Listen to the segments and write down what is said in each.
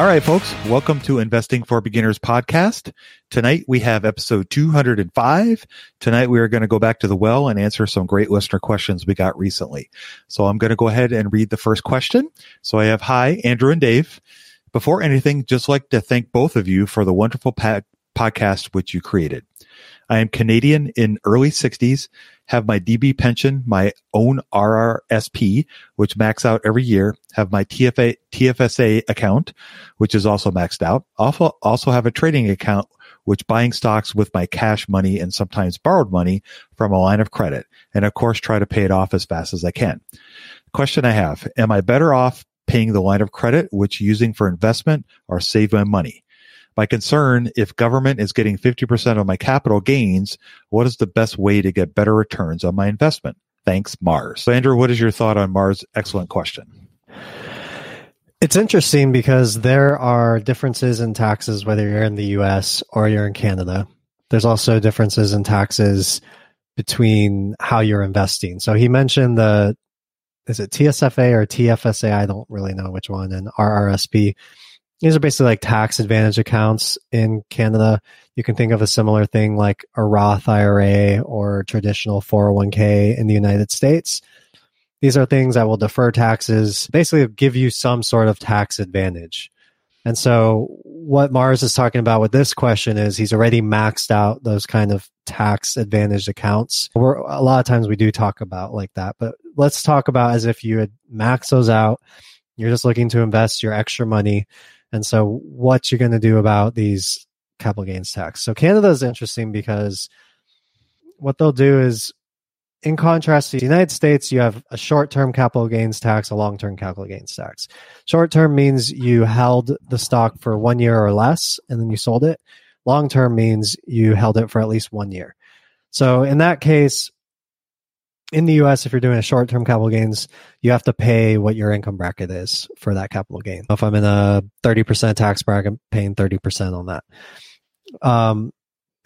All right, folks, welcome to Investing for Beginners podcast. Tonight we have episode 205. Tonight we are going to go back to the well and answer some great listener questions we got recently. So I'm going to go ahead and read the first question. So I have, hi, Andrew and Dave. Before anything, just like to thank both of you for the wonderful podcast which you created. I am Canadian in early 60s, have my DB pension, my own RRSP, which max out every year, have my TFA, TFSA account, which is also maxed out. Also, also have a trading account, which buying stocks with my cash money and sometimes borrowed money from a line of credit. And of course, try to pay it off as fast as I can. Question I have, am I better off paying the line of credit, which using for investment or save my money? My concern, if government is getting 50% of my capital gains, what is the best way to get better returns on my investment? Thanks, Mars. So Andrew, what is your thought on Mars? Excellent question. It's interesting because there are differences in taxes whether you're in the US or you're in Canada. There's also differences in taxes between how you're investing. So he mentioned the is it TSFA or TFSA? I don't really know which one, and RRSP. These are basically like tax advantage accounts in Canada. You can think of a similar thing like a Roth IRA or traditional 401k in the United States. These are things that will defer taxes, basically give you some sort of tax advantage. And so what Mars is talking about with this question is he's already maxed out those kind of tax advantaged accounts. We're, a lot of times we do talk about like that, but let's talk about as if you had maxed those out. You're just looking to invest your extra money and so what you're going to do about these capital gains tax. So Canada is interesting because what they'll do is in contrast to the United States, you have a short-term capital gains tax, a long-term capital gains tax. Short-term means you held the stock for one year or less, and then you sold it. Long-term means you held it for at least one year. So in that case, in the US, if you're doing a short term capital gains, you have to pay what your income bracket is for that capital gain. If I'm in a 30% tax bracket, I'm paying 30% on that. Um,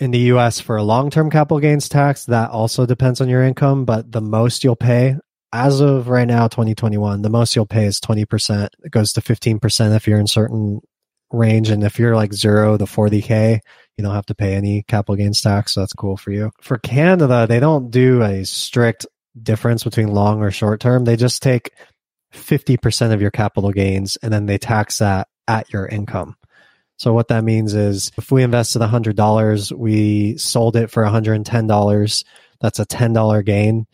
in the US, for a long term capital gains tax, that also depends on your income, but the most you'll pay as of right now, 2021, the most you'll pay is 20%. It goes to 15% if you're in certain range. And if you're like zero to 40K, you don't have to pay any capital gains tax. So that's cool for you. For Canada, they don't do a strict difference between long or short term. They just take 50% of your capital gains and then they tax that at your income. So what that means is if we invested $100, we sold it for $110, that's a $10 gain.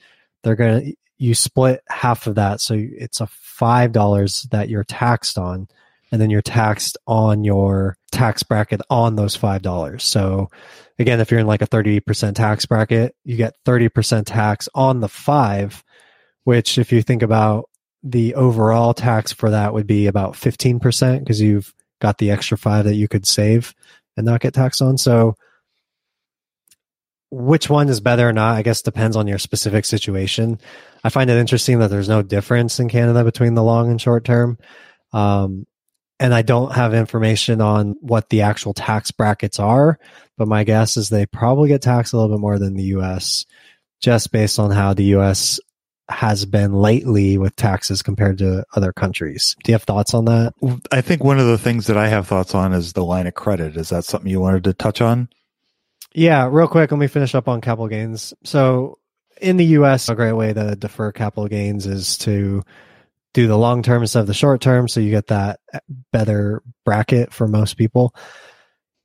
They're going to, you split half of that. So it's a $5 that you're taxed on. And then you're taxed on your tax bracket on those $5. So again, if you're in like a 30% tax bracket, you get 30% tax on the five, which if you think about the overall tax for that would be about 15% because you've got the extra five that you could save and not get taxed on. So which one is better or not, I guess depends on your specific situation. I find it interesting that there's no difference in Canada between the long and short term. Um, and I don't have information on what the actual tax brackets are, but my guess is they probably get taxed a little bit more than the US just based on how the US has been lately with taxes compared to other countries. Do you have thoughts on that? I think one of the things that I have thoughts on is the line of credit. Is that something you wanted to touch on? Yeah, real quick, let me finish up on capital gains. So in the US, a great way to defer capital gains is to do the long term instead of the short term. So you get that better bracket for most people.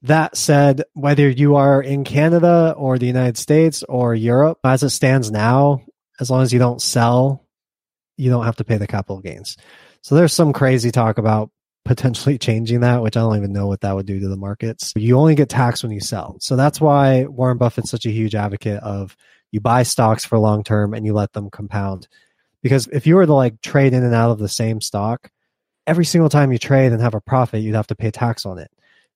That said, whether you are in Canada or the United States or Europe, as it stands now, as long as you don't sell, you don't have to pay the capital gains. So there's some crazy talk about potentially changing that, which I don't even know what that would do to the markets. You only get taxed when you sell. So that's why Warren Buffett's such a huge advocate of you buy stocks for long term and you let them compound. Because if you were to like trade in and out of the same stock, every single time you trade and have a profit, you'd have to pay tax on it.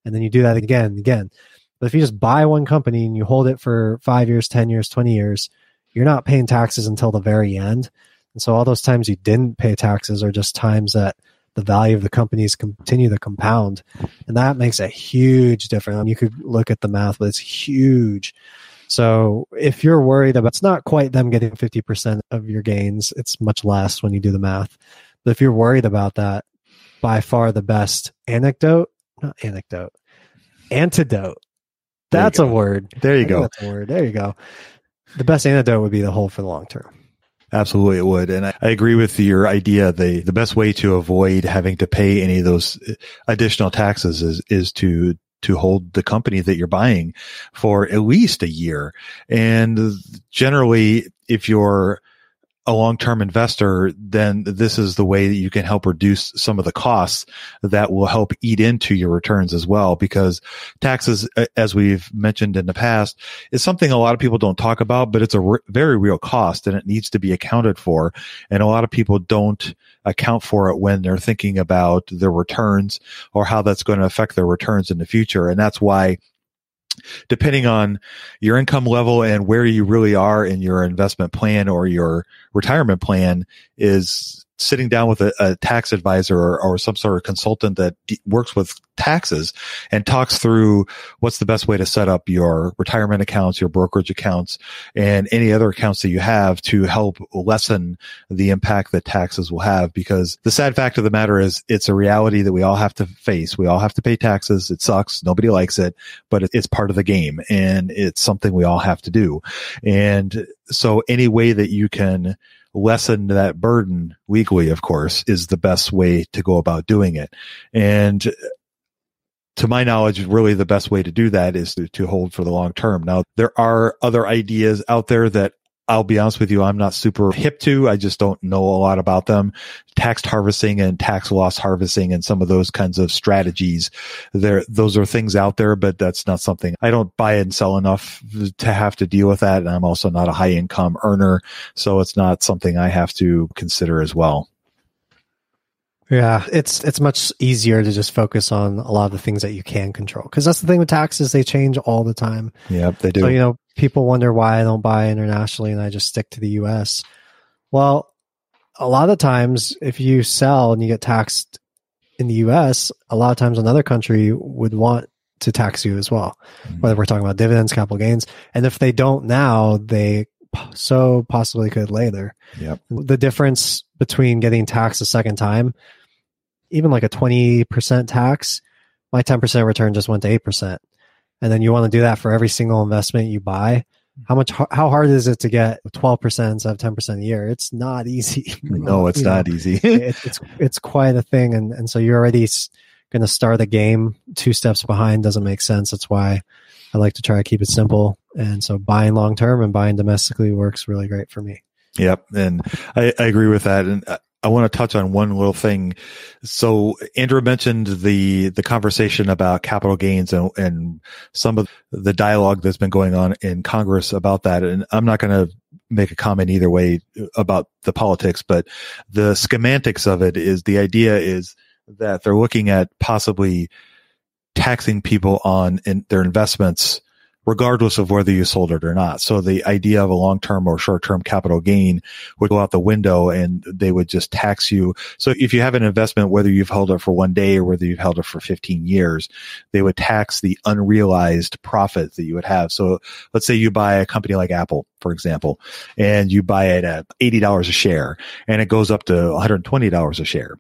And then you do that again and again. But if you just buy one company and you hold it for five years, 10 years, 20 years, you're not paying taxes until the very end. And so all those times you didn't pay taxes are just times that the value of the companies continue to compound. And that makes a huge difference. You could look at the math, but it's huge. So if you're worried about it's not quite them getting 50% of your gains, it's much less when you do the math. But if you're worried about that, by far the best anecdote, not anecdote, antidote. That's a word. There you go. That's a word. There you go the best antidote would be the hold for the long term. Absolutely, it would, and I, I, agree with your idea. the The best way to avoid having to pay any of those additional taxes is is to to hold the company that you're buying for at least a year. And generally, if you're a long-term investor, then this is the way that you can help reduce some of the costs that will help eat into your returns as well. Because taxes, as we've mentioned in the past, is something a lot of people don't talk about, but it's a re- very real cost and it needs to be accounted for. And a lot of people don't account for it when they're thinking about their returns or how that's going to affect their returns in the future. And that's why depending on your income level and where you really are in your investment plan or your retirement plan is sitting down with a, a tax advisor or, or, some sort of consultant that d- works with taxes and talks through what's the best way to set up your retirement accounts, your brokerage accounts, and any other accounts that you have to help lessen the impact that taxes will have. Because the sad fact of the matter is it's a reality that we all have to face. We all have to pay taxes. It sucks. Nobody likes it, but it's part of the game and it's something we all have to do. And so any way that you can lessen that burden weekly, of course, is the best way to go about doing it. And to my knowledge, really the best way to do that is to, to hold for the long term. Now, there are other ideas out there that I'll be honest with you, I'm not super hip to. I just don't know a lot about them. Tax harvesting and tax loss harvesting and some of those kinds of strategies. There, those are things out there, but that's not something I don't buy and sell enough to have to deal with that. And I'm also not a high income earner. So it's not something I have to consider as well. Yeah, it's it's much easier to just focus on a lot of the things that you can control because that's the thing with taxes; they change all the time. Yep, they do. So you know, people wonder why I don't buy internationally and I just stick to the U.S. Well, a lot of times, if you sell and you get taxed in the U.S., a lot of times another country would want to tax you as well, mm-hmm. whether we're talking about dividends, capital gains, and if they don't now, they so possibly could later. Yep. The difference between getting taxed a second time even like a 20% tax, my 10% return just went to 8%. And then you want to do that for every single investment you buy. Mm-hmm. How much, how hard is it to get 12% instead of 10% a year? It's not easy. no, it's not know, easy. it, it's, it's quite a thing. And, and so you're already going to start a game two steps behind doesn't make sense. That's why I like to try to keep it simple. And so buying long term and buying domestically works really great for me. Yep. And I, I agree with that. And uh, I want to touch on one little thing. So Andrew mentioned the the conversation about capital gains and, and some of the dialogue that's been going on in Congress about that. And I'm not going to make a comment either way about the politics, but the schematics of it is the idea is that they're looking at possibly taxing people on in their investments regardless of whether you sold it or not. So the idea of a long-term or short-term capital gain would go out the window and they would just tax you. So if you have an investment, whether you've held it for one day or whether you've held it for 15 years, they would tax the unrealized profit that you would have. So let's say you buy a company like Apple, for example, and you buy it at $80 a share and it goes up to $120 a share.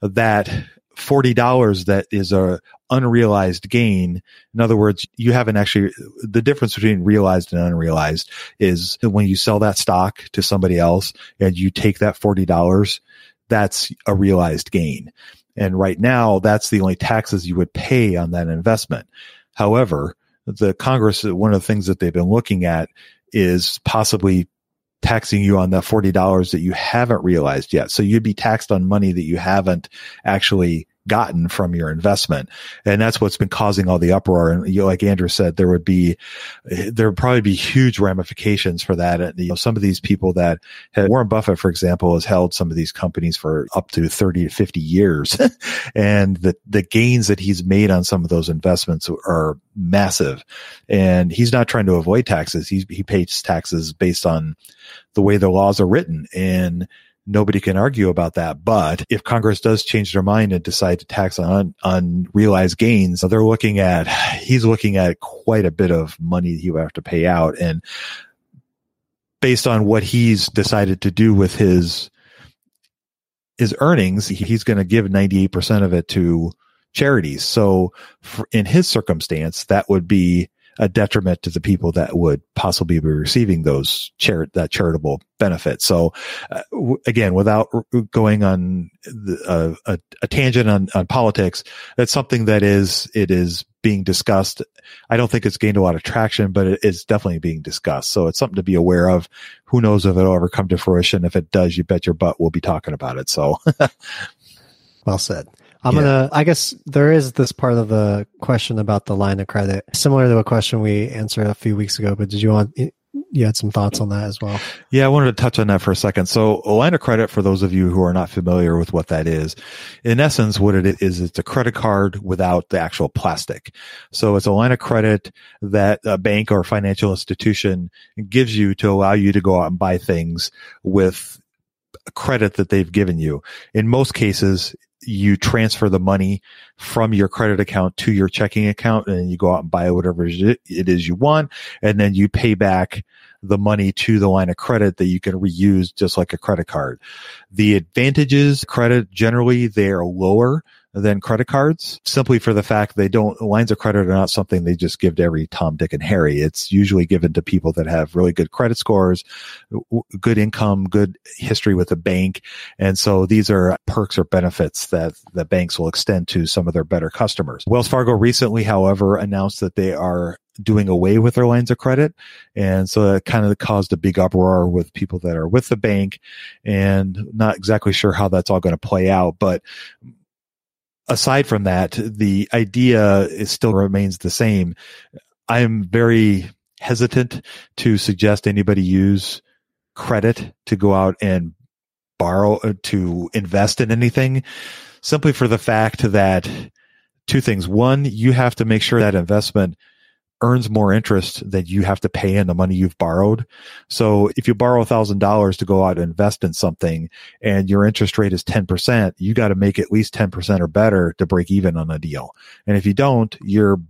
That $40 that is a unrealized gain. In other words, you haven't actually, the difference between realized and unrealized is when you sell that stock to somebody else and you take that $40, that's a realized gain. And right now, that's the only taxes you would pay on that investment. However, the Congress, one of the things that they've been looking at is possibly taxing you on the $40 that you haven't realized yet. So you'd be taxed on money that you haven't actually gotten from your investment. And that's what's been causing all the uproar. And you know, like Andrew said, there would be, there would probably be huge ramifications for that. And, you know, some of these people that had, Warren Buffett, for example, has held some of these companies for up to 30 to 50 years. and the, the gains that he's made on some of those investments are massive. And he's not trying to avoid taxes. He, he pays taxes based on the way the laws are written. And, Nobody can argue about that. But if Congress does change their mind and decide to tax on unrealized gains, they're looking at, he's looking at quite a bit of money he would have to pay out. And based on what he's decided to do with his, his earnings, he's going to give 98% of it to charities. So in his circumstance, that would be a detriment to the people that would possibly be receiving those that charitable benefit. So, uh, w- again, without r- going on the, uh, a, a, tangent on, on politics, that's something that is it is being discussed. I don't think it's gained a lot of traction, but it is definitely being discussed. So it's something to be aware of. Who knows if it'll ever come to fruition? If it does, you bet your butt we'll be talking about it. So, well said. I'm yeah. gonna. I guess there is this part of the question about the line of credit, similar to a question we answered a few weeks ago. But did you want? You had some thoughts on that as well. Yeah, I wanted to touch on that for a second. So, a line of credit, for those of you who are not familiar with what that is, in essence, what it is, it's a credit card without the actual plastic. So, it's a line of credit that a bank or financial institution gives you to allow you to go out and buy things with credit that they've given you. In most cases, you transfer the money from your credit account to your checking account and you go out and buy whatever it is you want. And then you pay back the money to the line of credit that you can reuse just like a credit card. The advantages credit generally they are lower than credit cards simply for the fact they don't lines of credit are not something they just give to every Tom, Dick and Harry. It's usually given to people that have really good credit scores, good income, good history with the bank. And so these are perks or benefits that the banks will extend to some of their better customers. Wells Fargo recently, however, announced that they are doing away with their lines of credit. And so that kind of caused a big uproar with people that are with the bank and not exactly sure how that's all going to play out. But aside from that, the idea is still remains the same. I'm very hesitant to suggest anybody use credit to go out and borrow uh, to invest in anything simply for the fact that two things. One, you have to make sure that investment earns more interest than you have to pay in the money you've borrowed. So if you borrow thousand dollars to go out and invest in something and your interest rate is 10%, you got to make at least 10% or better to break even on a deal. And if you don't, you're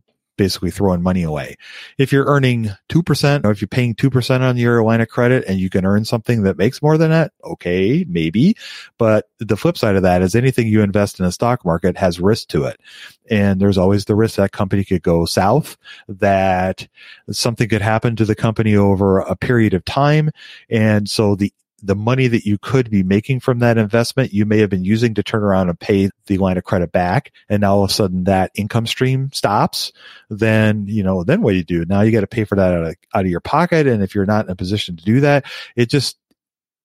basically throwing money away. If you're earning 2% or if you're paying 2% on your line of credit and you can earn something that makes more than that, okay, maybe. But the flip side of that is anything you invest in a stock market has risk to it. And there's always the risk that company could go south, that something could happen to the company over a period of time. And so the the money that you could be making from that investment, you may have been using to turn around and pay the line of credit back. And now all of a sudden that income stream stops. Then, you know, then what do you do? Now you got to pay for that out of, out of your pocket. And if you're not in a position to do that, it just,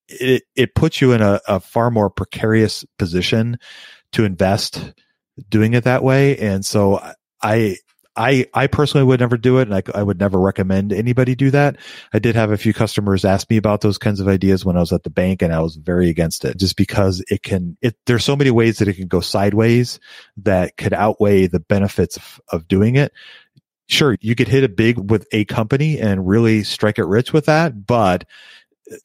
it, it puts you in a, a far more precarious position to invest doing it that way. And so I, I, I personally would never do it and I, I would never recommend anybody do that. I did have a few customers ask me about those kinds of ideas when I was at the bank and I was very against it just because it can, it, there's so many ways that it can go sideways that could outweigh the benefits of, of doing it. Sure, you could hit it big with a company and really strike it rich with that, but uh,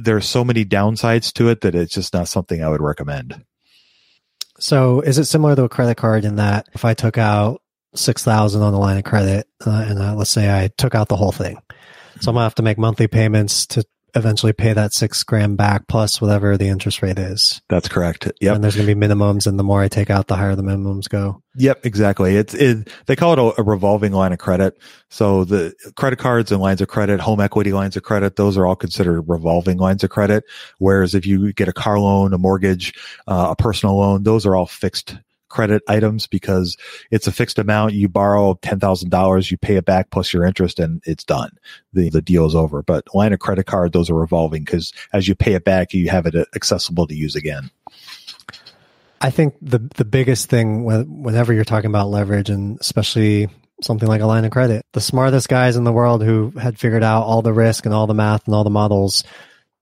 there's so many downsides to it that it's just not something I would recommend. So is it similar to a credit card in that if I took out six thousand on the line of credit, uh, and uh, let's say I took out the whole thing, so I'm gonna have to make monthly payments to eventually pay that six grand back plus whatever the interest rate is. That's correct. Yep. And there's going to be minimums, and the more I take out, the higher the minimums go. Yep, exactly. It's it, they call it a, a, revolving line of credit. So the credit cards and lines of credit, home equity lines of credit, those are all considered revolving lines of credit. Whereas if you get a car loan, a mortgage, uh, a personal loan, those are all fixed credit items because it's a fixed amount. You borrow $10,000, you pay it back plus your interest and it's done. The, the deal is over. But line of credit card, those are revolving because as you pay it back, you have it uh, accessible to use again. I think the the biggest thing whenever you're talking about leverage and especially something like a line of credit, the smartest guys in the world who had figured out all the risk and all the math and all the models,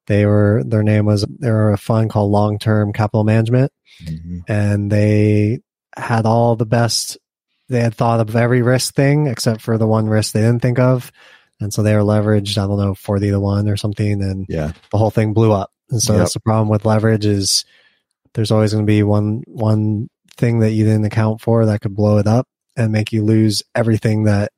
they were their name was they were a fund called Long Term Capital Management, mm-hmm. and they had all the best. They had thought of every risk thing except for the one risk they didn't think of, and so they were leveraged. I don't know forty to one or something, and yeah, the whole thing blew up. And so yep. that's the problem with leverage is there's always going to be one one thing that you didn't account for that could blow it up and make you lose everything that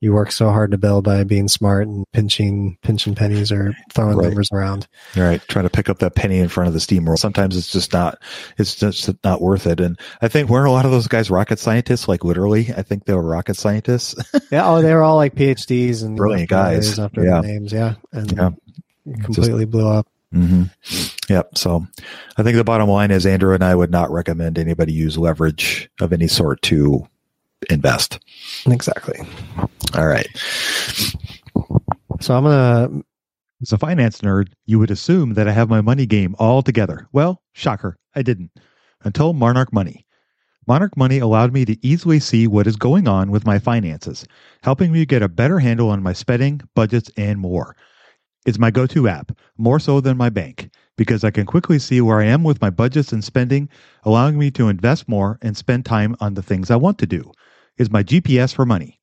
you work so hard to build by being smart and pinching pinching pennies or throwing right. numbers around. Right, trying to pick up that penny in front of the steamroller. Sometimes it's just not it's just not worth it. And I think weren't a lot of those guys rocket scientists? Like literally, I think they were rocket scientists. yeah, oh, they were all like PhDs and brilliant guys after yeah. names. Yeah, and yeah. completely just, blew up. Mm-hmm. Yep. So I think the bottom line is Andrew and I would not recommend anybody use leverage of any sort to invest. Exactly. All right. So I'm going to. As a finance nerd, you would assume that I have my money game all together. Well, shocker, I didn't. Until Monarch Money. Monarch Money allowed me to easily see what is going on with my finances, helping me get a better handle on my spending, budgets, and more. It's my go to app, more so than my bank, because I can quickly see where I am with my budgets and spending, allowing me to invest more and spend time on the things I want to do. It's my GPS for money.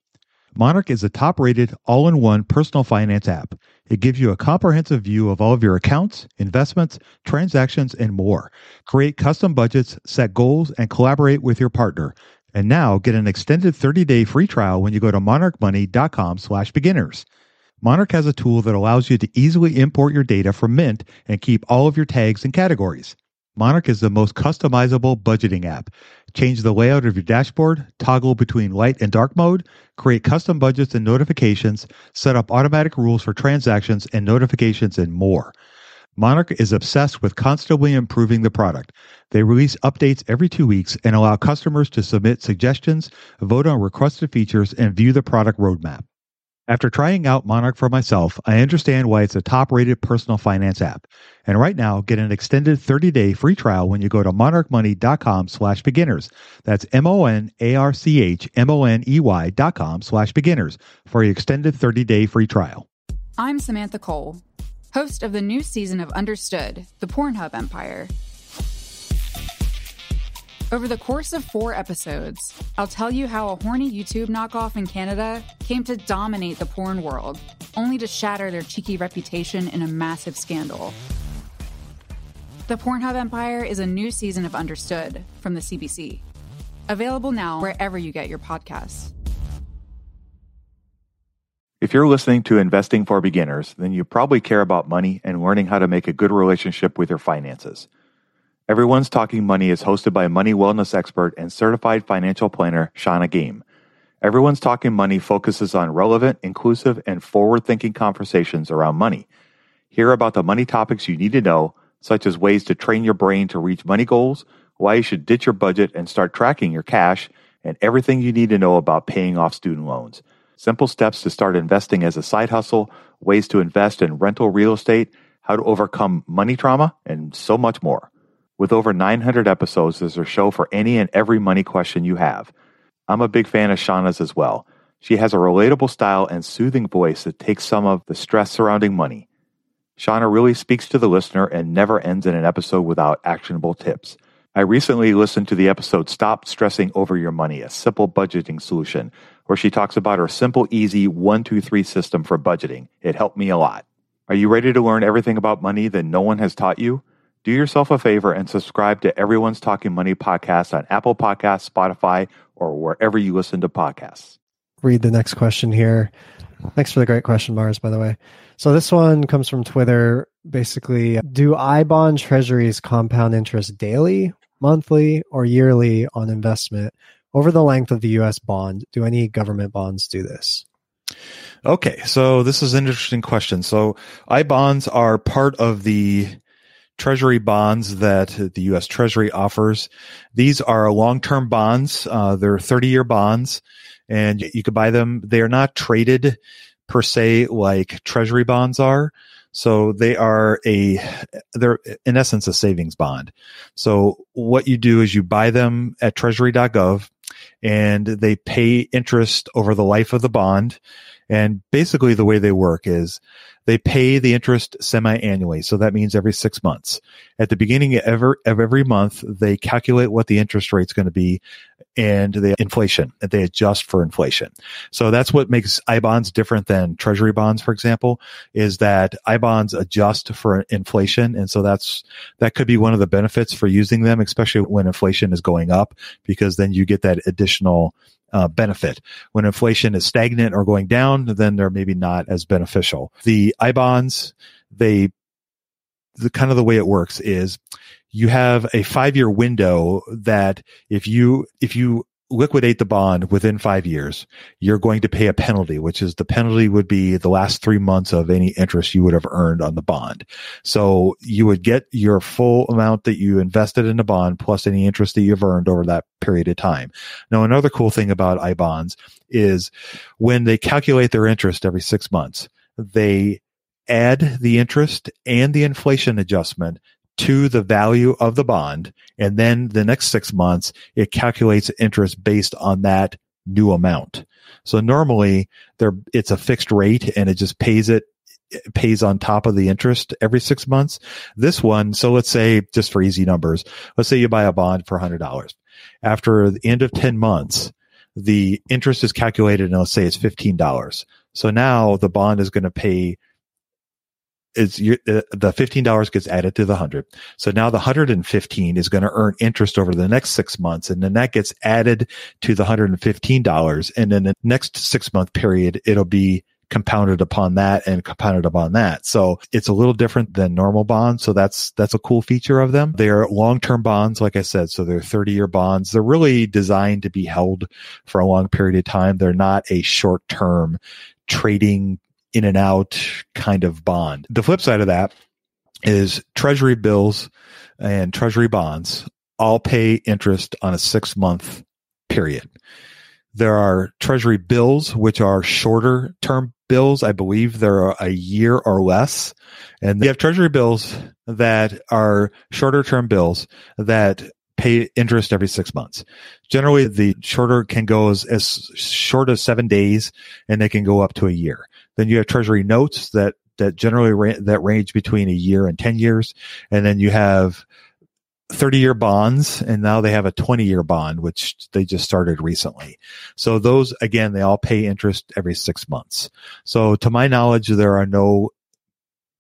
Monarch is a top rated, all in one personal finance app. It gives you a comprehensive view of all of your accounts, investments, transactions, and more. Create custom budgets, set goals, and collaborate with your partner. And now get an extended 30 day free trial when you go to monarchmoney.com slash beginners. Monarch has a tool that allows you to easily import your data from Mint and keep all of your tags and categories. Monarch is the most customizable budgeting app. Change the layout of your dashboard, toggle between light and dark mode, create custom budgets and notifications, set up automatic rules for transactions and notifications, and more. Monarch is obsessed with constantly improving the product. They release updates every two weeks and allow customers to submit suggestions, vote on requested features, and view the product roadmap. After trying out Monarch for myself, I understand why it's a top rated personal finance app. And right now, get an extended 30 day free trial when you go to monarchmoney.com slash beginners. That's M O N A R C H M O N E Y dot com slash beginners for your extended 30 day free trial. I'm Samantha Cole, host of the new season of Understood, the Pornhub Empire. Over the course of four episodes, I'll tell you how a horny YouTube knockoff in Canada came to dominate the porn world, only to shatter their cheeky reputation in a massive scandal. The Pornhub Empire is a new season of Understood from the CBC. Available now wherever you get your podcasts. If you're listening to Investing for Beginners, then you probably care about money and learning how to make a good relationship with your finances. Everyone's Talking Money is hosted by money wellness expert and certified financial planner Shannah Game. Everyone's Talking Money focuses on relevant, inclusive, and forward thinking conversations around money. Hear about the money topics you need to know, such as ways to train your brain to reach money goals, why you should ditch your budget and start tracking your cash, and everything you need to know about paying off student loans. Simple steps to start investing as a side hustle, ways to invest in rental real estate, how to overcome money trauma, and so much more. With over 900 episodes, there's a show for any and every money question you have. I'm a big fan of Shannah's as well. She has a relatable style and soothing voice that takes some of the stress surrounding money. Shauna really speaks to the listener and never ends in an episode without actionable tips. I recently listened to the episode Stop Stressing Over Your Money, a simple budgeting solution, where she talks about her simple, easy one, two, three system for budgeting. It helped me a lot. Are you ready to learn everything about money that no one has taught you? Do yourself a favor and subscribe to Everyone's Talking Money podcast on Apple Podcasts, Spotify, or wherever you listen to podcasts. Read the next question here. Thanks for the great question, Mars, by the way. So this one comes from Twitter. Basically, do I bond treasuries compound interest daily, monthly, or yearly on investment over the length of the US bond? Do any government bonds do this? Okay, so this is an interesting question. So I bonds are part of the treasury bonds that the U.S. Treasury offers. These are long-term bonds. Uh, they're 30-year bonds, and you could buy them. They are not traded per se like treasury bonds are. So they are a, they're in essence a savings bond. So what you do is you buy them at treasury.gov and they pay interest over the life of the bond. And basically the way they work is they pay the interest semi-annually. So that means every six months. At the beginning of every, of every month, they calculate what the interest rate is going to be and the inflation and they adjust for inflation. So that's what makes I bonds different than treasury bonds, for example, is that I bonds adjust for inflation. And so that's, that could be one of the benefits for using them, especially when inflation is going up, because then you get that additional uh, benefit. When inflation is stagnant or going down, then they're maybe not as beneficial. The I bonds, they, the kind of the way it works is you have a five year window that if you, if you liquidate the bond within five years, you're going to pay a penalty, which is the penalty would be the last three months of any interest you would have earned on the bond. So you would get your full amount that you invested in the bond plus any interest that you've earned over that period of time. Now, another cool thing about I bonds is when they calculate their interest every six months, they add the interest and the inflation adjustment to the value of the bond. And then the next six months, it calculates interest based on that new amount. So normally there, it's a fixed rate and it just pays it, it pays on top of the interest every six months. This one, so let's say just for easy numbers, let's say you buy a bond for hundred dollars. After the end of 10 months, the interest is calculated and let's say it's $15. So now the bond is going to pay is you, uh, the $15 gets added to the 100. So now the 115 is going to earn interest over the next six months. And then that gets added to the $115. And then the next six month period, it'll be compounded upon that and compounded upon that. So it's a little different than normal bonds. So that's, that's a cool feature of them. They're long-term bonds, like I said. So they're 30 year bonds. They're really designed to be held for a long period of time. They're not a short term trading in and out kind of bond. The flip side of that is treasury bills and treasury bonds all pay interest on a six month period. There are treasury bills, which are shorter term bills. I believe they're a year or less. And you have treasury bills that are shorter term bills that pay interest every six months. Generally, the shorter can go as, as short as seven days and they can go up to a year. Then you have treasury notes that, that generally ra- that range between a year and 10 years. And then you have 30 year bonds and now they have a 20 year bond, which they just started recently. So those, again, they all pay interest every six months. So to my knowledge, there are no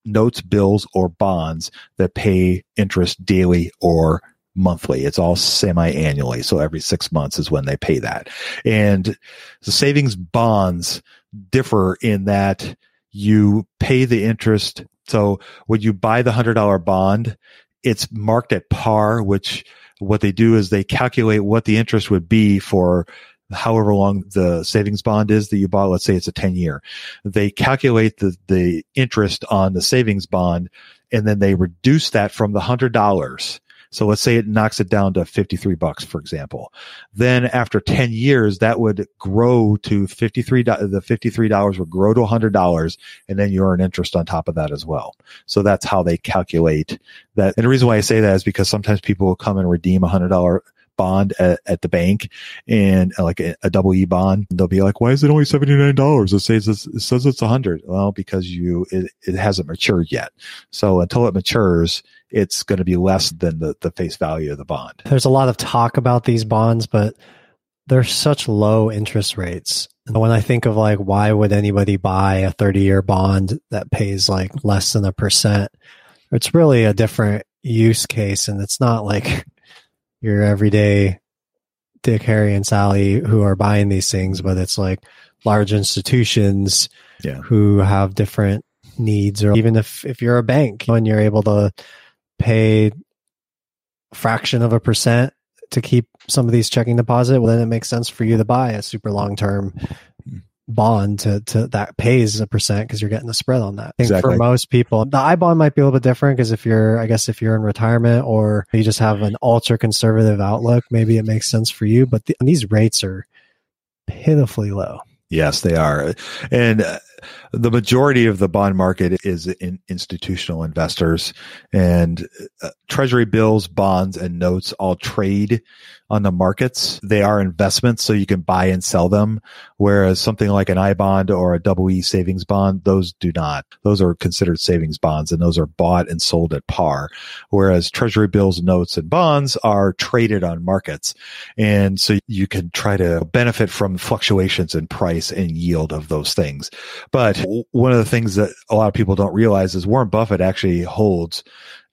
notes, bills, or bonds that pay interest daily or monthly. It's all semi-annually. So every six months is when they pay that. And the savings bonds differ in that you pay the interest. So when you buy the hundred dollar bond, it's marked at par, which what they do is they calculate what the interest would be for however long the savings bond is that you bought. Let's say it's a 10 year. They calculate the, the interest on the savings bond and then they reduce that from the hundred dollars so let's say it knocks it down to 53 bucks, for example. Then after 10 years, that would grow to 53, the $53 would grow to $100 and then you earn interest on top of that as well. So that's how they calculate that. And the reason why I say that is because sometimes people will come and redeem a $100 bond at, at, the bank and uh, like a, a, double E bond, they'll be like, why is it only $79? It says it's, it says it's a hundred. Well, because you, it, it hasn't matured yet. So until it matures, it's going to be less than the, the face value of the bond. There's a lot of talk about these bonds, but they're such low interest rates. When I think of like, why would anybody buy a 30 year bond that pays like less than a percent? It's really a different use case. And it's not like your everyday Dick, Harry, and Sally who are buying these things, but it's like large institutions yeah. who have different needs, or even if, if you're a bank and you're able to pay a fraction of a percent to keep some of these checking deposit, well, then it makes sense for you to buy a super long term bond to, to that pays a percent because you're getting the spread on that. I think exactly. for most people, the I bond might be a little bit different because if you're, I guess if you're in retirement or you just have an ultra conservative outlook, maybe it makes sense for you. But the, these rates are pitifully low. Yes, they are. And uh, the majority of the bond market is in institutional investors and uh, treasury bills, bonds and notes all trade on the markets. They are investments, so you can buy and sell them. Whereas something like an I bond or a double E savings bond, those do not. Those are considered savings bonds and those are bought and sold at par. Whereas treasury bills, notes and bonds are traded on markets. And so you can try to benefit from fluctuations in price and yield of those things. But one of the things that a lot of people don't realize is Warren Buffett actually holds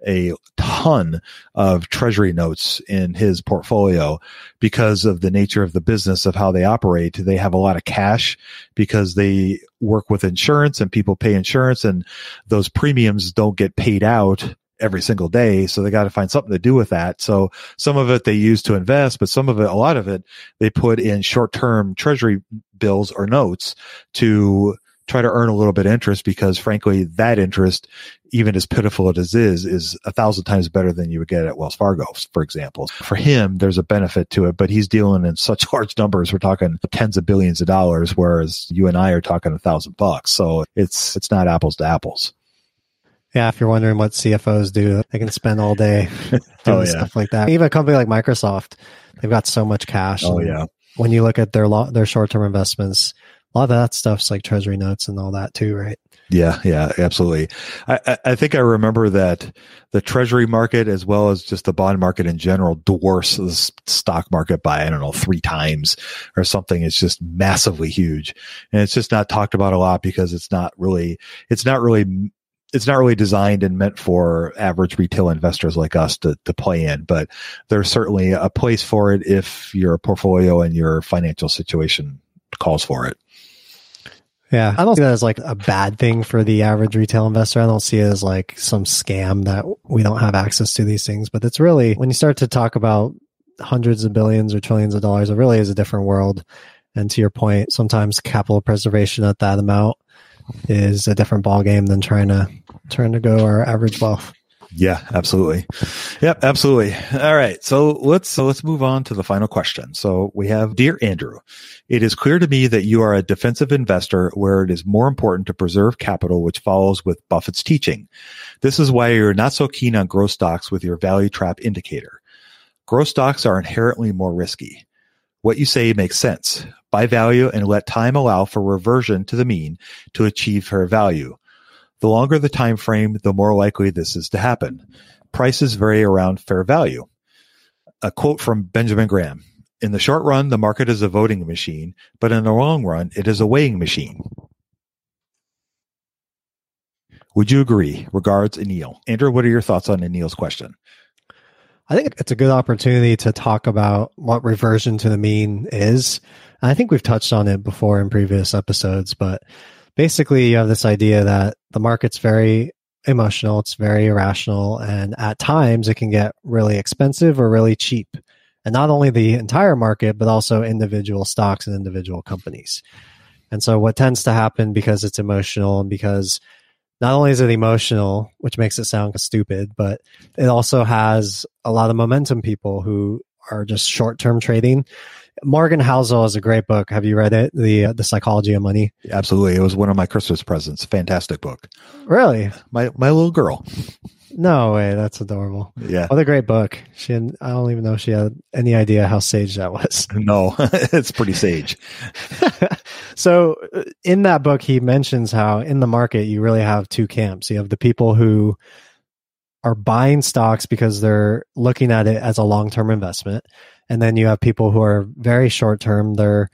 a ton of treasury notes in his portfolio because of the nature of the business of how they operate. They have a lot of cash because they work with insurance and people pay insurance and those premiums don't get paid out every single day. So they got to find something to do with that. So some of it they use to invest, but some of it, a lot of it, they put in short term treasury bills or notes to try to earn a little bit of interest because frankly, that interest, even as pitiful as it is, is a thousand times better than you would get at Wells Fargo, for example. For him, there's a benefit to it, but he's dealing in such large numbers. We're talking tens of billions of dollars, whereas you and I are talking a thousand bucks. So it's, it's not apples to apples. Yeah, if you're wondering what CFOs do, they can spend all day doing oh, yeah. stuff like that. Even a company like Microsoft, they've got so much cash. Oh yeah. When you look at their lo- their short term investments, a lot of that stuff's like treasury notes and all that too, right? Yeah, yeah, absolutely. I, I think I remember that the treasury market as well as just the bond market in general dwarfs the stock market by, I don't know, three times or something. It's just massively huge. And it's just not talked about a lot because it's not really, it's not really it's not really designed and meant for average retail investors like us to, to play in, but there's certainly a place for it if your portfolio and your financial situation calls for it. Yeah. I don't see that as like a bad thing for the average retail investor. I don't see it as like some scam that we don't have access to these things, but it's really when you start to talk about hundreds of billions or trillions of dollars, it really is a different world. And to your point, sometimes capital preservation at that amount is a different ballgame than trying to trying to go our average wealth. Yeah, absolutely. Yep, absolutely. All right. So let's so let's move on to the final question. So we have Dear Andrew, it is clear to me that you are a defensive investor where it is more important to preserve capital, which follows with Buffett's teaching. This is why you're not so keen on growth stocks with your value trap indicator. Growth stocks are inherently more risky. What you say makes sense. Buy value and let time allow for reversion to the mean to achieve fair value. The longer the time frame, the more likely this is to happen. Prices vary around fair value. A quote from Benjamin Graham. In the short run, the market is a voting machine, but in the long run, it is a weighing machine. Would you agree? Regards, Anil. Andrew, what are your thoughts on Anil's question? I think it's a good opportunity to talk about what reversion to the mean is. I think we've touched on it before in previous episodes, but basically you have this idea that the market's very emotional, it's very irrational, and at times it can get really expensive or really cheap. and not only the entire market, but also individual stocks and individual companies. And so what tends to happen because it's emotional and because not only is it emotional, which makes it sound stupid, but it also has a lot of momentum people who are just short term trading. Morgan Housel is a great book. Have you read it? The uh, The Psychology of Money. Absolutely, it was one of my Christmas presents. Fantastic book. Really, my my little girl. No way, that's adorable. Yeah, what a great book. She I don't even know if she had any idea how sage that was. No, it's pretty sage. so, uh, in that book, he mentions how in the market you really have two camps. You have the people who are buying stocks because they're looking at it as a long term investment. And then you have people who are very short term. They're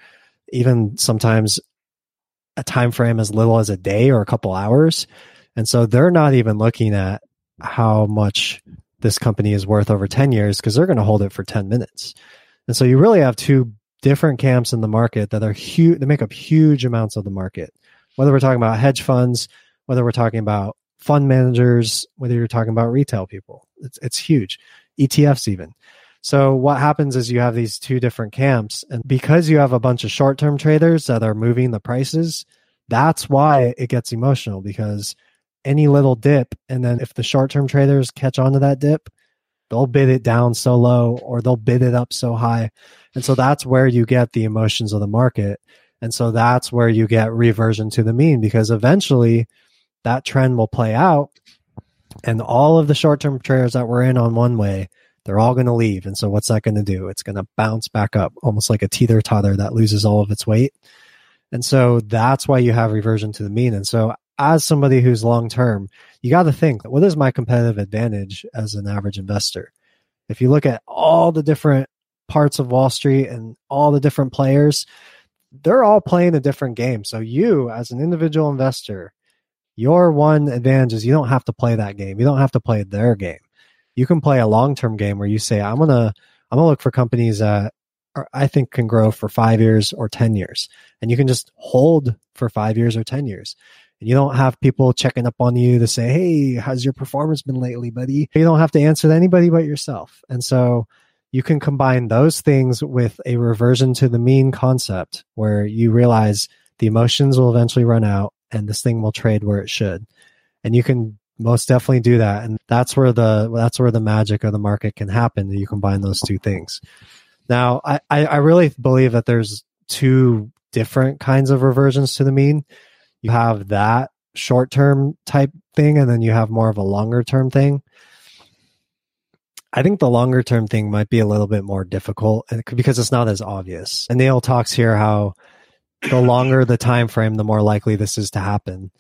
even sometimes a time frame as little as a day or a couple hours. And so they're not even looking at how much this company is worth over 10 years because they're going to hold it for 10 minutes. And so you really have two different camps in the market that are huge, they make up huge amounts of the market. Whether we're talking about hedge funds, whether we're talking about fund managers, whether you're talking about retail people, it's, it's huge. ETFs, even. So what happens is you have these two different camps. And because you have a bunch of short term traders that are moving the prices, that's why it gets emotional because any little dip, and then if the short term traders catch on to that dip, they'll bid it down so low or they'll bid it up so high. And so that's where you get the emotions of the market. And so that's where you get reversion to the mean because eventually that trend will play out and all of the short term traders that were in on one way, they're all going to leave. And so what's that going to do? It's going to bounce back up almost like a teeter totter that loses all of its weight. And so that's why you have reversion to the mean. And so as somebody who's long term, you got to think, what is my competitive advantage as an average investor? If you look at all the different parts of Wall Street and all the different players, they're all playing a different game. So you, as an individual investor, your one advantage is you don't have to play that game. You don't have to play their game. You can play a long term game where you say, I'm gonna I'm gonna look for companies that are, I think can grow for five years or ten years, and you can just hold for five years or ten years. And you don't have people checking up on you to say, Hey, how's your performance been lately, buddy? You don't have to answer to anybody but yourself. And so you can combine those things with a reversion to the mean concept where you realize the emotions will eventually run out and this thing will trade where it should. And you can most definitely do that. And that's where the, that's where the magic of the market can happen. You combine those two things. Now, I, I really believe that there's two different kinds of reversions to the mean you have that short term type thing and then you have more of a longer term thing. I think the longer term thing might be a little bit more difficult because it's not as obvious. And Neil talks here how the longer the time frame, the more likely this is to happen.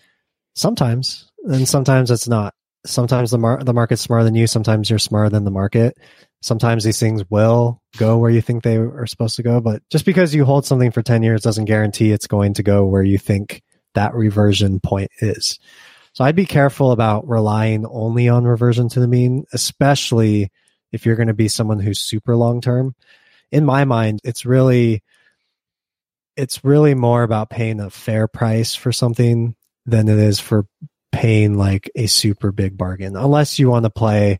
Sometimes, and sometimes it's not. Sometimes the mar- the market's smarter than you. Sometimes you're smarter than the market. Sometimes these things will go where you think they are supposed to go. But just because you hold something for ten years doesn't guarantee it's going to go where you think that reversion point is. So I'd be careful about relying only on reversion to the mean, especially if you're going to be someone who's super long term. In my mind, it's really it's really more about paying a fair price for something than it is for paying like a super big bargain unless you want to play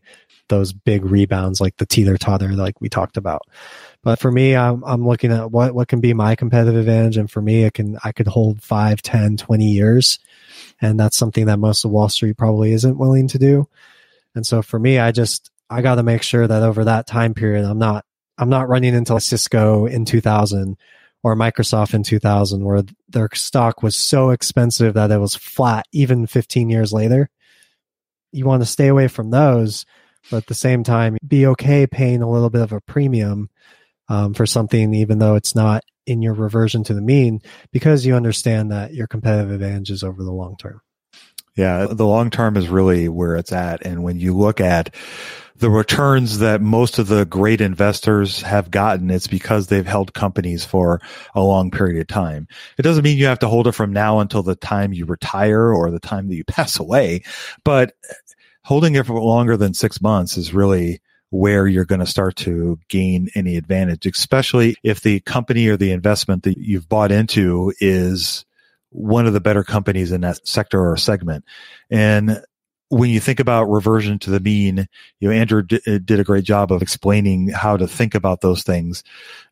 those big rebounds like the teeter totter like we talked about but for me, I'm, I'm looking at what, what can be my competitive advantage. And for me, it can, I could hold 5, 10, 20 years. And that's something that most of Wall Street probably isn't willing to do. And so for me, I just, I got to make sure that over that time period, I'm not, I'm not running into a Cisco in 2000 or Microsoft in 2000 where their stock was so expensive that it was flat even 15 years later. You want to stay away from those, but at the same time, be okay paying a little bit of a premium um, for something, even though it's not in your reversion to the mean, because you understand that your competitive advantage is over the long term. Yeah, the long term is really where it's at. And when you look at the returns that most of the great investors have gotten, it's because they've held companies for a long period of time. It doesn't mean you have to hold it from now until the time you retire or the time that you pass away, but holding it for longer than six months is really where you're going to start to gain any advantage, especially if the company or the investment that you've bought into is one of the better companies in that sector or segment. And when you think about reversion to the mean, you know, Andrew d- uh, did a great job of explaining how to think about those things.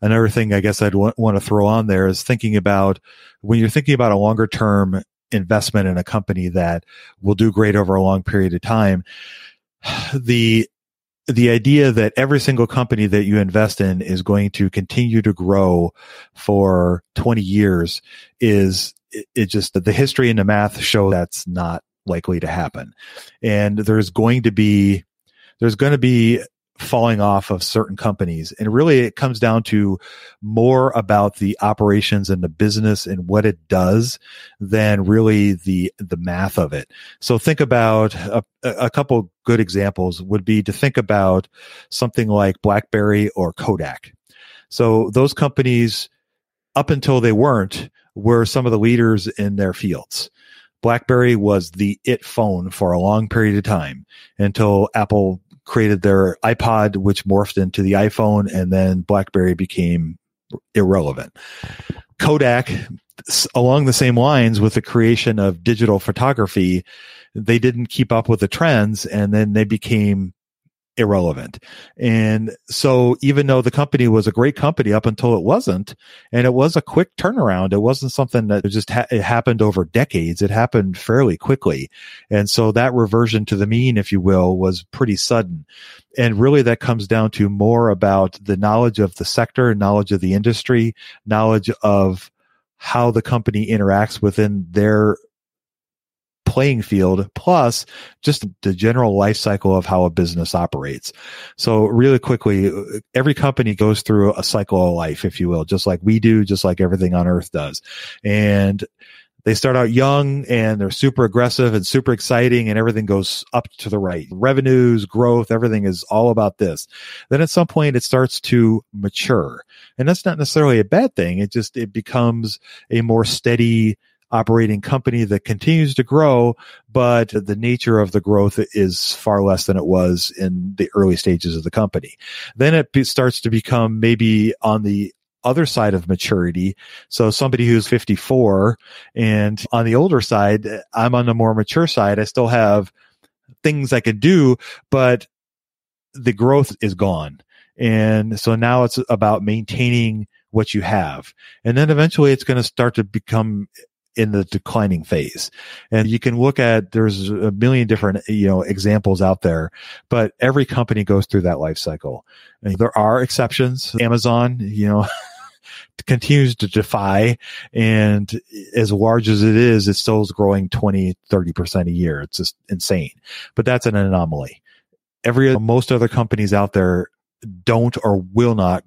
Another thing I guess I'd w- want to throw on there is thinking about when you're thinking about a longer term investment in a company that will do great over a long period of time, the the idea that every single company that you invest in is going to continue to grow for 20 years is it, it just the history and the math show that's not likely to happen. And there's going to be, there's going to be falling off of certain companies. And really it comes down to more about the operations and the business and what it does than really the, the math of it. So think about a, a couple good examples would be to think about something like BlackBerry or Kodak. So those companies up until they weren't were some of the leaders in their fields. BlackBerry was the it phone for a long period of time until Apple created their iPod, which morphed into the iPhone, and then BlackBerry became irrelevant. Kodak, along the same lines with the creation of digital photography, they didn't keep up with the trends and then they became irrelevant. And so even though the company was a great company up until it wasn't, and it was a quick turnaround, it wasn't something that just ha- it happened over decades. It happened fairly quickly. And so that reversion to the mean, if you will, was pretty sudden. And really that comes down to more about the knowledge of the sector, knowledge of the industry, knowledge of how the company interacts within their playing field plus just the general life cycle of how a business operates. So really quickly, every company goes through a cycle of life, if you will, just like we do, just like everything on earth does. And they start out young and they're super aggressive and super exciting and everything goes up to the right. Revenues, growth, everything is all about this. Then at some point it starts to mature. And that's not necessarily a bad thing. It just, it becomes a more steady, operating company that continues to grow, but the nature of the growth is far less than it was in the early stages of the company. Then it be, starts to become maybe on the other side of maturity. So somebody who's 54 and on the older side, I'm on the more mature side. I still have things I could do, but the growth is gone. And so now it's about maintaining what you have. And then eventually it's going to start to become in the declining phase. And you can look at, there's a million different, you know, examples out there, but every company goes through that life cycle. And there are exceptions. Amazon, you know, continues to defy and as large as it is, it still is growing 20, 30% a year. It's just insane, but that's an anomaly. Every, most other companies out there don't or will not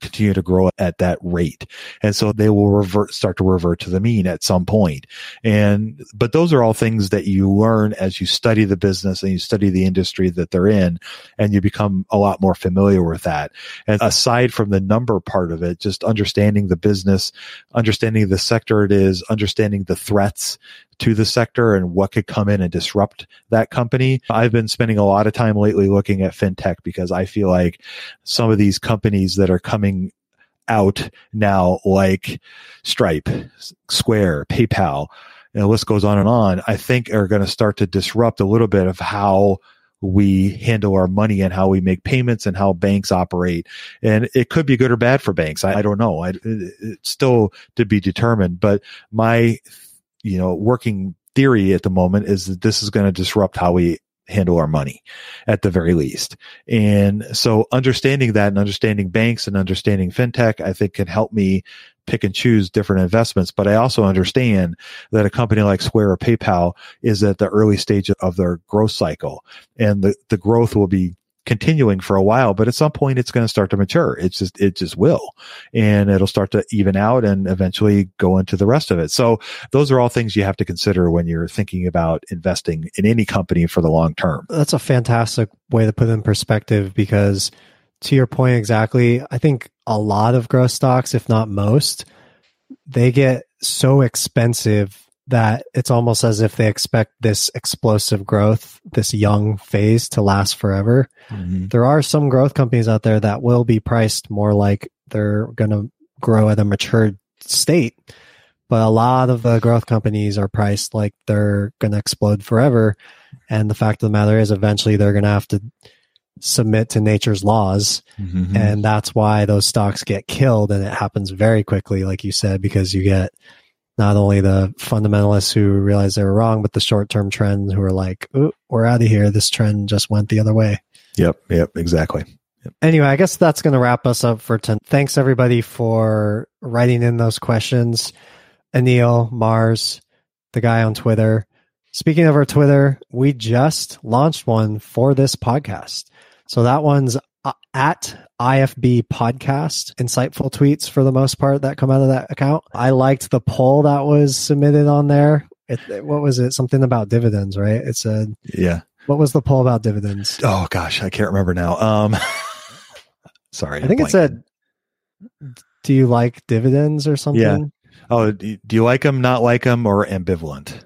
continue to grow at that rate. And so they will revert, start to revert to the mean at some point. And, but those are all things that you learn as you study the business and you study the industry that they're in and you become a lot more familiar with that. And aside from the number part of it, just understanding the business, understanding the sector it is, understanding the threats to the sector and what could come in and disrupt that company. I've been spending a lot of time lately looking at fintech because I feel like some of these companies that are coming out now, like Stripe, Square, PayPal, and the list goes on and on, I think are going to start to disrupt a little bit of how we handle our money and how we make payments and how banks operate. And it could be good or bad for banks. I, I don't know. I, it's still to be determined, but my you know, working theory at the moment is that this is going to disrupt how we handle our money at the very least. And so understanding that and understanding banks and understanding fintech, I think can help me pick and choose different investments. But I also understand that a company like Square or PayPal is at the early stage of their growth cycle and the, the growth will be continuing for a while, but at some point it's going to start to mature. It's just, it just will. And it'll start to even out and eventually go into the rest of it. So those are all things you have to consider when you're thinking about investing in any company for the long term. That's a fantastic way to put it in perspective because to your point exactly, I think a lot of growth stocks, if not most, they get so expensive that it's almost as if they expect this explosive growth, this young phase to last forever. Mm-hmm. There are some growth companies out there that will be priced more like they're going to grow at a mature state. But a lot of the growth companies are priced like they're going to explode forever. And the fact of the matter is, eventually they're going to have to submit to nature's laws. Mhm. And that's why those stocks get killed. And it happens very quickly, like you said, because you get not only the fundamentalists who realize they were wrong, but the short term trends who are like, Ooh, we're out of here. This trend just went the other way. Yep. Yep. Exactly. Anyway, I guess that's going to wrap us up for tonight. Thanks everybody for writing in those questions. Anil, Mars, the guy on Twitter. Speaking of our Twitter, we just launched one for this podcast. So that one's uh, at IFB podcast. Insightful tweets for the most part that come out of that account. I liked the poll that was submitted on there. It, what was it? Something about dividends, right? It said, Yeah. what was the poll about dividends? Oh gosh, I can't remember now. Um, sorry. I think it said, "Do you like dividends or something?" Yeah. Oh, do do you like them, not like them, or ambivalent?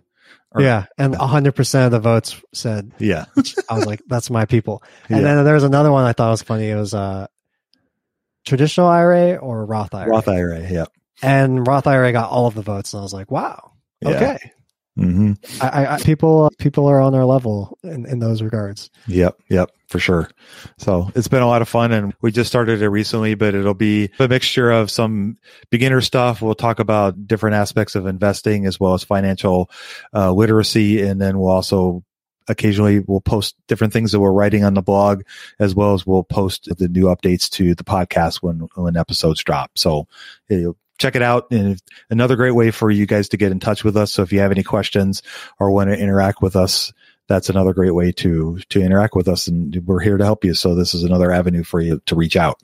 Or- Yeah, and hundred percent of the votes said. Yeah. I was like, "That's my people." And Yeah. then there was another one I thought was funny. It was uh, traditional IRA or Roth IRA, Roth IRA. Yep. and Roth IRA got all of the votes, and I was like, "Wow, Yeah. okay." hmm I, I, I, people people are on their level in, in those regards. Yep, yep, for sure. So it's been a lot of fun and we just started it recently, but it'll be a mixture of some beginner stuff. We'll talk about different aspects of investing as well as financial uh, literacy. And then we'll also occasionally we'll post different things that we're writing on the blog as well as we'll post the new updates to the podcast when, when episodes drop. So know, check it out. And another great way for you guys to get in touch with us. So if you have any questions or want to interact with us, that's another great way to to interact with us and we're here to help you so this is another avenue for you to reach out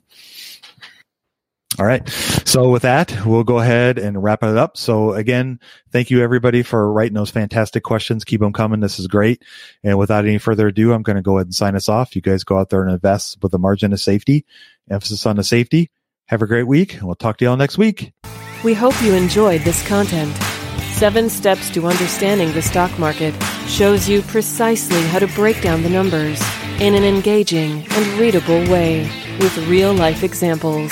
all right. So with that we'll go ahead and wrap it up. So again thank you everybody for writing those fantastic questions. Keep them coming. This is great. And without any further ado i'm going to go ahead and sign us off. You guys go out there and invest with a margin of safety emphasis on the safety. Have a great week and we'll talk to y'all next week. We hope you enjoyed this content. Seven Steps to Understanding the Stock Market shows you precisely how to break down the numbers in an engaging and readable way with real life examples.